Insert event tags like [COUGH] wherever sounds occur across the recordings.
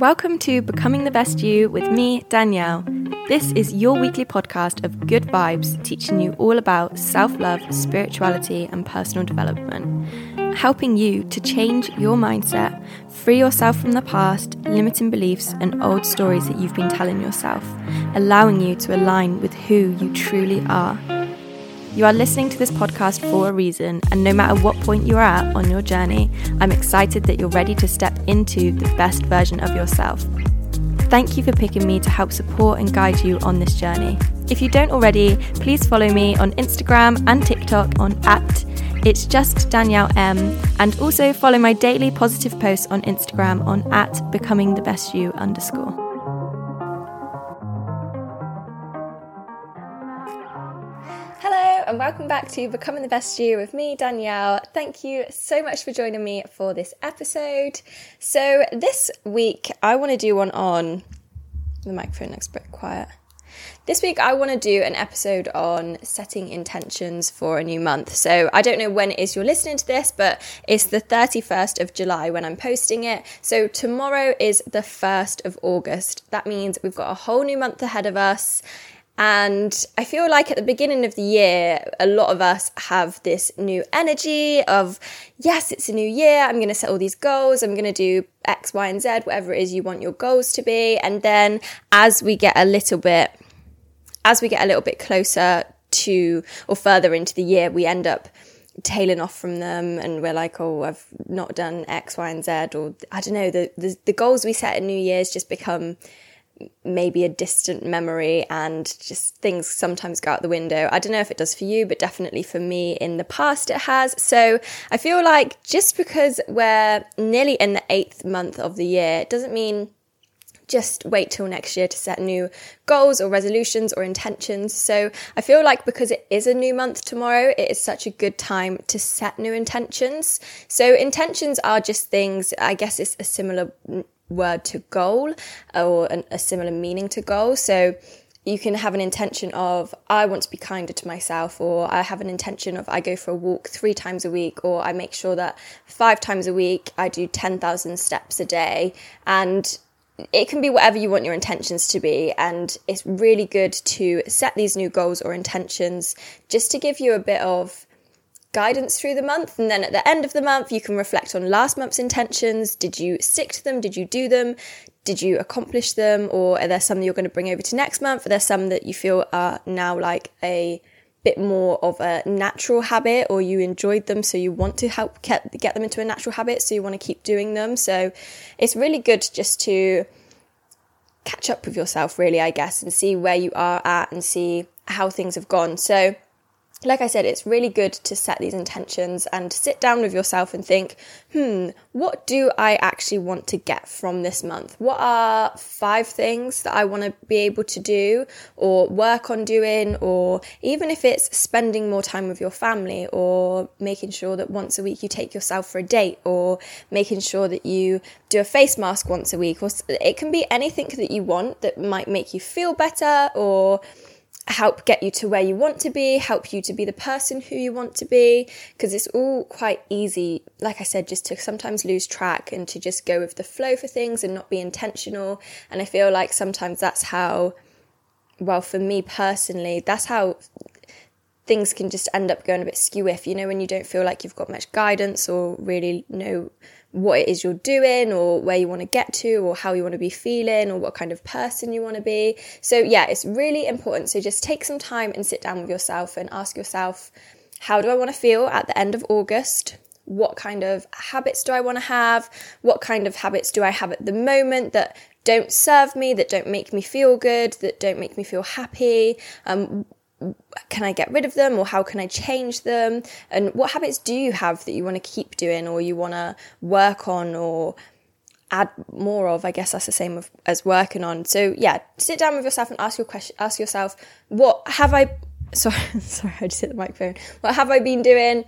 Welcome to Becoming the Best You with me, Danielle. This is your weekly podcast of good vibes, teaching you all about self love, spirituality, and personal development, helping you to change your mindset, free yourself from the past, limiting beliefs, and old stories that you've been telling yourself, allowing you to align with who you truly are. You are listening to this podcast for a reason, and no matter what point you are at on your journey, I'm excited that you're ready to step into the best version of yourself. Thank you for picking me to help support and guide you on this journey. If you don't already, please follow me on Instagram and TikTok on at it's just Danielle M, and also follow my daily positive posts on Instagram on at becoming the best you underscore. And welcome back to Becoming the Best You with me, Danielle. Thank you so much for joining me for this episode. So, this week I want to do one on the microphone looks a bit quiet. This week, I want to do an episode on setting intentions for a new month. So, I don't know when it is you're listening to this, but it's the 31st of July when I'm posting it. So, tomorrow is the 1st of August. That means we've got a whole new month ahead of us. And I feel like at the beginning of the year, a lot of us have this new energy of, yes, it's a new year. I'm going to set all these goals. I'm going to do X, Y, and Z, whatever it is you want your goals to be. And then as we get a little bit, as we get a little bit closer to or further into the year, we end up tailing off from them and we're like, oh, I've not done X, Y, and Z. Or I don't know, the, the, the goals we set at New Year's just become maybe a distant memory and just things sometimes go out the window. I don't know if it does for you, but definitely for me in the past it has. So I feel like just because we're nearly in the eighth month of the year, it doesn't mean just wait till next year to set new goals or resolutions or intentions. So I feel like because it is a new month tomorrow, it is such a good time to set new intentions. So intentions are just things, I guess it's a similar word to goal or an, a similar meaning to goal. So you can have an intention of, I want to be kinder to myself, or I have an intention of, I go for a walk three times a week, or I make sure that five times a week I do 10,000 steps a day. And it can be whatever you want your intentions to be. And it's really good to set these new goals or intentions just to give you a bit of guidance through the month. And then at the end of the month, you can reflect on last month's intentions. Did you stick to them? Did you do them? Did you accomplish them? Or are there some that you're going to bring over to next month? Are there some that you feel are now like a bit more of a natural habit or you enjoyed them so you want to help get, get them into a natural habit so you want to keep doing them so it's really good just to catch up with yourself really i guess and see where you are at and see how things have gone so like I said, it's really good to set these intentions and sit down with yourself and think, hmm, what do I actually want to get from this month? What are five things that I want to be able to do or work on doing? Or even if it's spending more time with your family or making sure that once a week you take yourself for a date or making sure that you do a face mask once a week, or it can be anything that you want that might make you feel better or help get you to where you want to be, help you to be the person who you want to be, because it's all quite easy, like I said, just to sometimes lose track and to just go with the flow for things and not be intentional. And I feel like sometimes that's how, well, for me personally, that's how things can just end up going a bit skew if, you know, when you don't feel like you've got much guidance or really know what it is you're doing or where you want to get to or how you want to be feeling or what kind of person you want to be. So, yeah, it's really important. So, just take some time and sit down with yourself and ask yourself, how do I want to feel at the end of August? What kind of habits do I want to have? What kind of habits do I have at the moment that don't serve me, that don't make me feel good, that don't make me feel happy? Um, can I get rid of them or how can I change them? And what habits do you have that you want to keep doing or you want to work on or add more of? I guess that's the same as working on. So yeah, sit down with yourself and ask your question. Ask yourself, what have I? [LAUGHS] Sorry, sorry, I just hit the microphone. What have I been doing?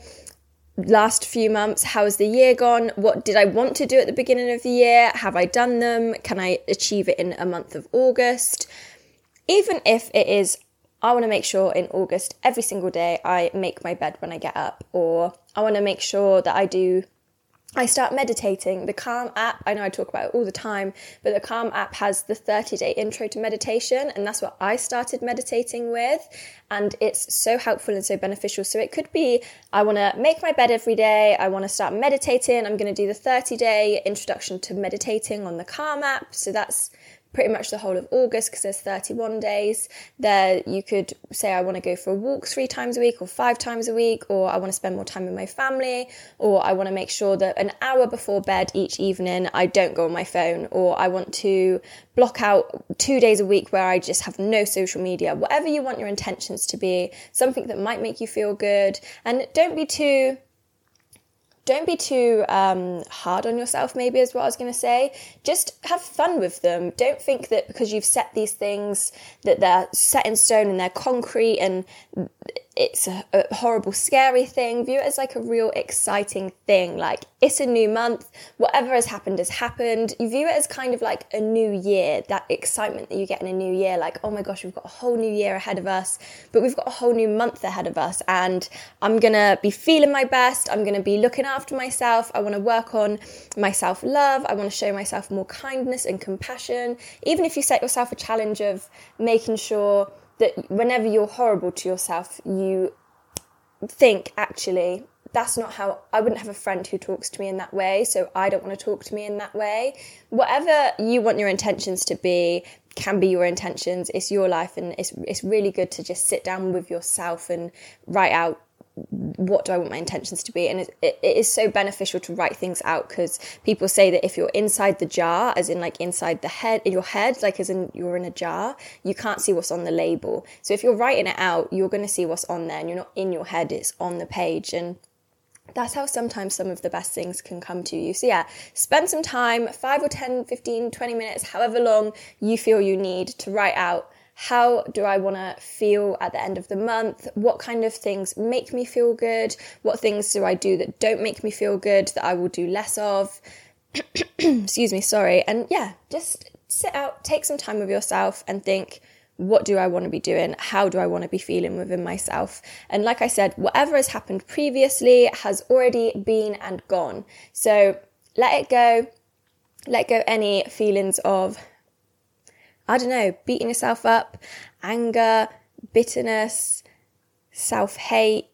last few months how has the year gone what did i want to do at the beginning of the year have i done them can i achieve it in a month of august even if it is I want to make sure in August, every single day, I make my bed when I get up, or I want to make sure that I do I start meditating. The Calm app, I know I talk about it all the time, but the Calm app has the 30 day intro to meditation, and that's what I started meditating with. And it's so helpful and so beneficial. So it could be I want to make my bed every day, I want to start meditating, I'm going to do the 30 day introduction to meditating on the Calm app. So that's pretty much the whole of August because there's 31 days. There, you could say, I want to go for a walk three times a week or five times a week, or I want to spend more time with my family, or I want to make sure that an hour before bed each evening I don't go on my phone, or I want to block out two days a week where I just have no social media. Whatever you want your intentions to be, something that might make you feel good, and don't be too don't be too um, hard on yourself, maybe, is what I was going to say. Just have fun with them. Don't think that because you've set these things that they're set in stone and they're concrete and it's a, a, horrible, scary thing. View it as like a real exciting thing. Like it's a new month. Whatever has happened has happened. You view it as kind of like a new year. That excitement that you get in a new year. Like, oh my gosh, we've got a whole new year ahead of us, but we've got a whole new month ahead of us. And I'm gonna be feeling my best. I'm gonna be looking after myself. I want to work on my self love. I want to show myself more kindness and compassion. Even if you set yourself a challenge of making sure that whenever you're horrible to yourself, you think, actually, that's not how I wouldn't have a friend who talks to me in that way, so I don't want to talk to me in that way. Whatever you want your intentions to be can be your intentions. It's your life, and it's it's really good to just sit down with yourself and write out what do I want my intentions to be? And it, it, is so beneficial to write things out because people say that if you're inside the jar, as in like inside the head, in your head, like as in you're in a jar, you can't see what's on the label. So if you're writing it out, you're going to see what's on there and you're not in your head, it's on the page. And that's how sometimes some of the best things can come to you. So, yeah, spend some time, 5 or 10, 15, 20 minutes, however long you feel you need to write out how do I want to feel at the end of the month? What kind of things make me feel good? What things do I do that don't make me feel good that I will do less of? [CLEARS THROAT] Excuse me, sorry. And yeah, just sit out, take some time with yourself and think, what do I want to be doing? How do I want to be feeling within myself? And like I said, whatever has happened previously has already been and gone. So let it go. Let go any feelings of I don't know, beating yourself up, anger, bitterness, self hate,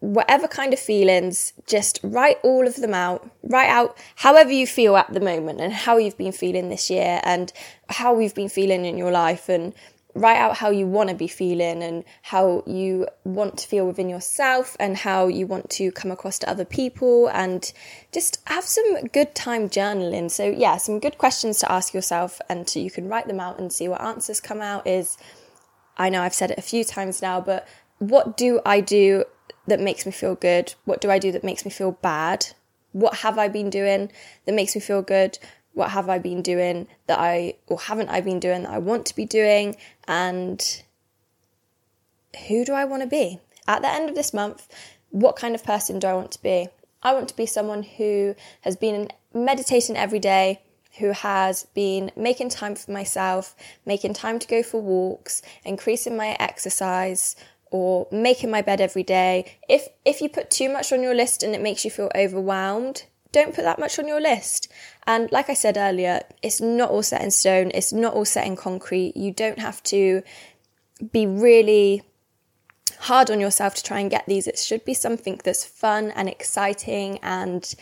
whatever kind of feelings, just write all of them out. Write out however you feel at the moment and how you've been feeling this year and how you've been feeling in your life and write out how you want to be feeling and how you want to feel within yourself and how you want to come across to other people and just have some good time journaling. So yeah some good questions to ask yourself and to, you can write them out and see what answers come out is i know i've said it a few times now but what do i do that makes me feel good? What do i do that makes me feel bad? What have i been doing that makes me feel good what have I been doing that I, or haven't I been doing that I want to be doing, and who do I want to be? At the end of this month, what kind of person do I want to be? I want to be someone who has been meditating every day, who has been making time for myself, making time to go for walks, increasing my exercise, or making my bed every day. If if you put too much on your list and it makes you feel overwhelmed, don't put that much on your list. And like I said earlier, it's not all set in stone, it's not all set in concrete. You don't have to be really hard on yourself to try and get these. It should be something that's fun and exciting and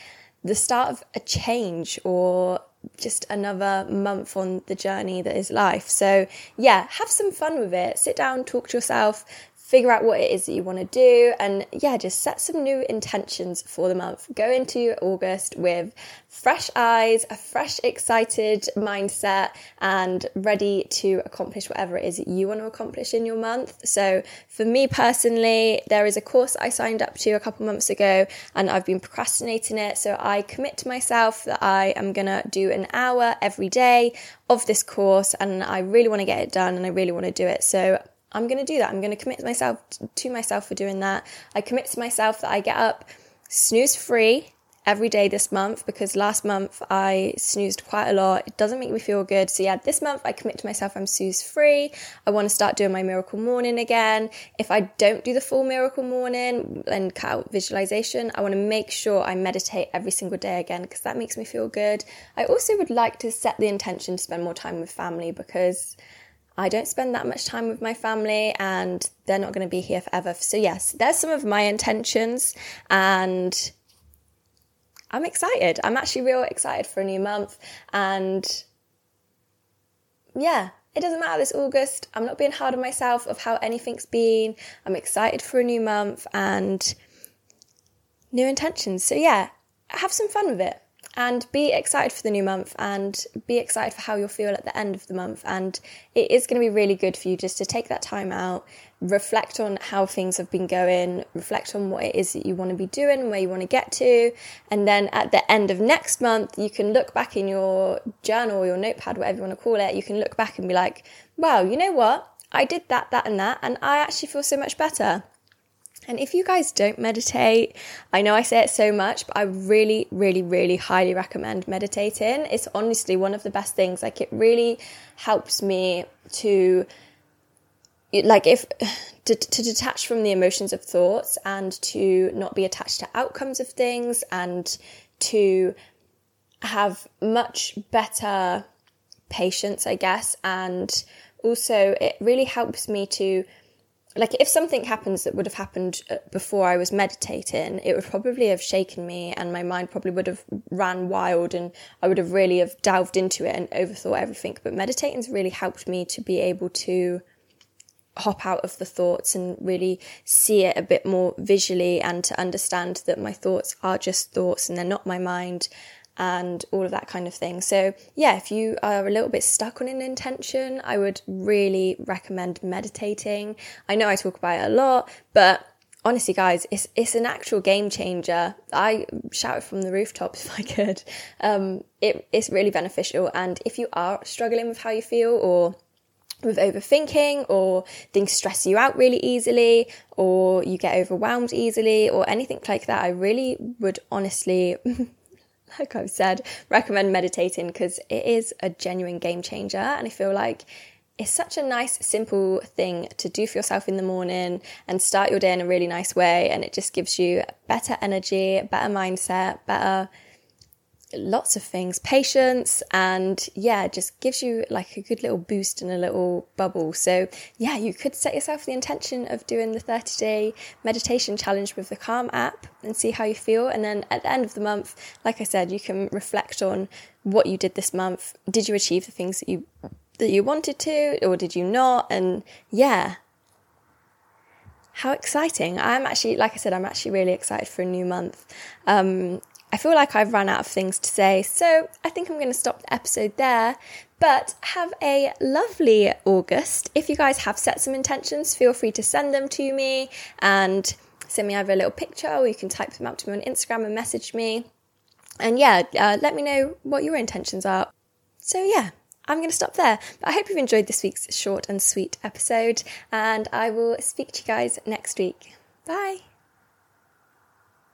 the start of a change or just another month on the journey that is life. So, yeah, have some fun with it. Sit down, talk to yourself, figure out what it is that you want to do, and yeah, just set some new intentions for the month. Go into August with fresh eyes, a fresh, excited mindset, and ready to accomplish whatever it is that you want to accomplish in your month. So, for me personally, there is a course I signed up to a couple months ago, and I've been procrastinating it. So, I commit to myself that I am gonna do an hour every day of this course, and I really want to get it done, and I really want to do it. So, I'm going to do that. I'm going to commit myself to myself for doing that. I commit to myself that I get up snooze free every day this month because last month I snoozed quite a lot. It doesn't make me feel good. So, yeah, this month I commit to myself I'm snooze free. I want to start doing my miracle morning again. If I don't do the full miracle morning and cut out visualization, I want to make sure I meditate every single day again because that makes me feel good. I also would like to set the intention to spend more time with family because I don't spend that much time with my family and they're not going to be here forever. So, yes, there's some of my intentions and I'm excited. I'm actually real excited for a new month. And yeah, it doesn't matter this August. I'm not being hard on myself of how anything's been. I'm excited for a new month and new intentions. So yeah, have some fun with it and be excited for the new month and be excited for how you'll feel at the end of the month. And it is going to be really good for you just to take that time out, reflect on how things have been going, reflect on what it is that you want to be doing, where you want to get to. And then at the end of next month, you can look back in your journal your notepad, whatever you want to call it, you can look back and be like, wow, you know what? I did that, that, and that, and I actually feel so much better. And if you guys don't meditate, I know I say it so much, but I really, really, really highly recommend meditating. It's honestly one of the best things. Like, it really helps me to like if [SIGHS] to, to, detach from the emotions of thoughts and to not be attached to outcomes of things and to have much better patience i guess and also it really helps me to like if something happens that would have happened uh, before I was meditating, it would probably have shaken me and my mind probably would have ran wild and I would have really have delved into it and overthought everything. But meditating's really helped me to be able to hop out of the thoughts and really see it a bit more visually and to understand that my thoughts are just thoughts and they're not my mind and all of that kind of thing. So, yeah, if you are a little bit stuck on an intention, I would really recommend meditating. I know I talk about it a lot, but honestly, guys, it's it's an actual game changer. I shout it from the rooftops [LAUGHS] if I could. Um, it, it's really beneficial, and if you are struggling with how you feel or with overthinking or things stress you out really easily or you get overwhelmed easily or anything like that, I really would honestly [LAUGHS] like I've said, recommend meditating because it is a genuine game changer. And I feel like it's such a nice, simple thing to do for yourself in the morning and start your day in a really nice way. And it just gives you better energy, better mindset, better lots of things, patience, and yeah, just gives you like a good little boost and a little bubble. So, yeah, you could set yourself the intention of doing the 30 day meditation challenge with the Calm app and see how you feel. And then at the end of the month, like I said, you can reflect on what you did this month. Did you achieve the things that you that you wanted to, or did you not? And yeah, how exciting! I'm actually, like I said, I'm actually really excited for a new month. Um, I feel like I've run out of things to say, so I think I'm going to stop the episode there. But have a lovely August. If you guys have set some intentions, feel free to send them to me and send me either a little picture or you can type them out to me on Instagram and message me. And yeah, uh, let me know what your intentions are. So yeah, I'm going to stop there. But I hope you've enjoyed this week's short and sweet episode, and I will speak to you guys next week. Bye.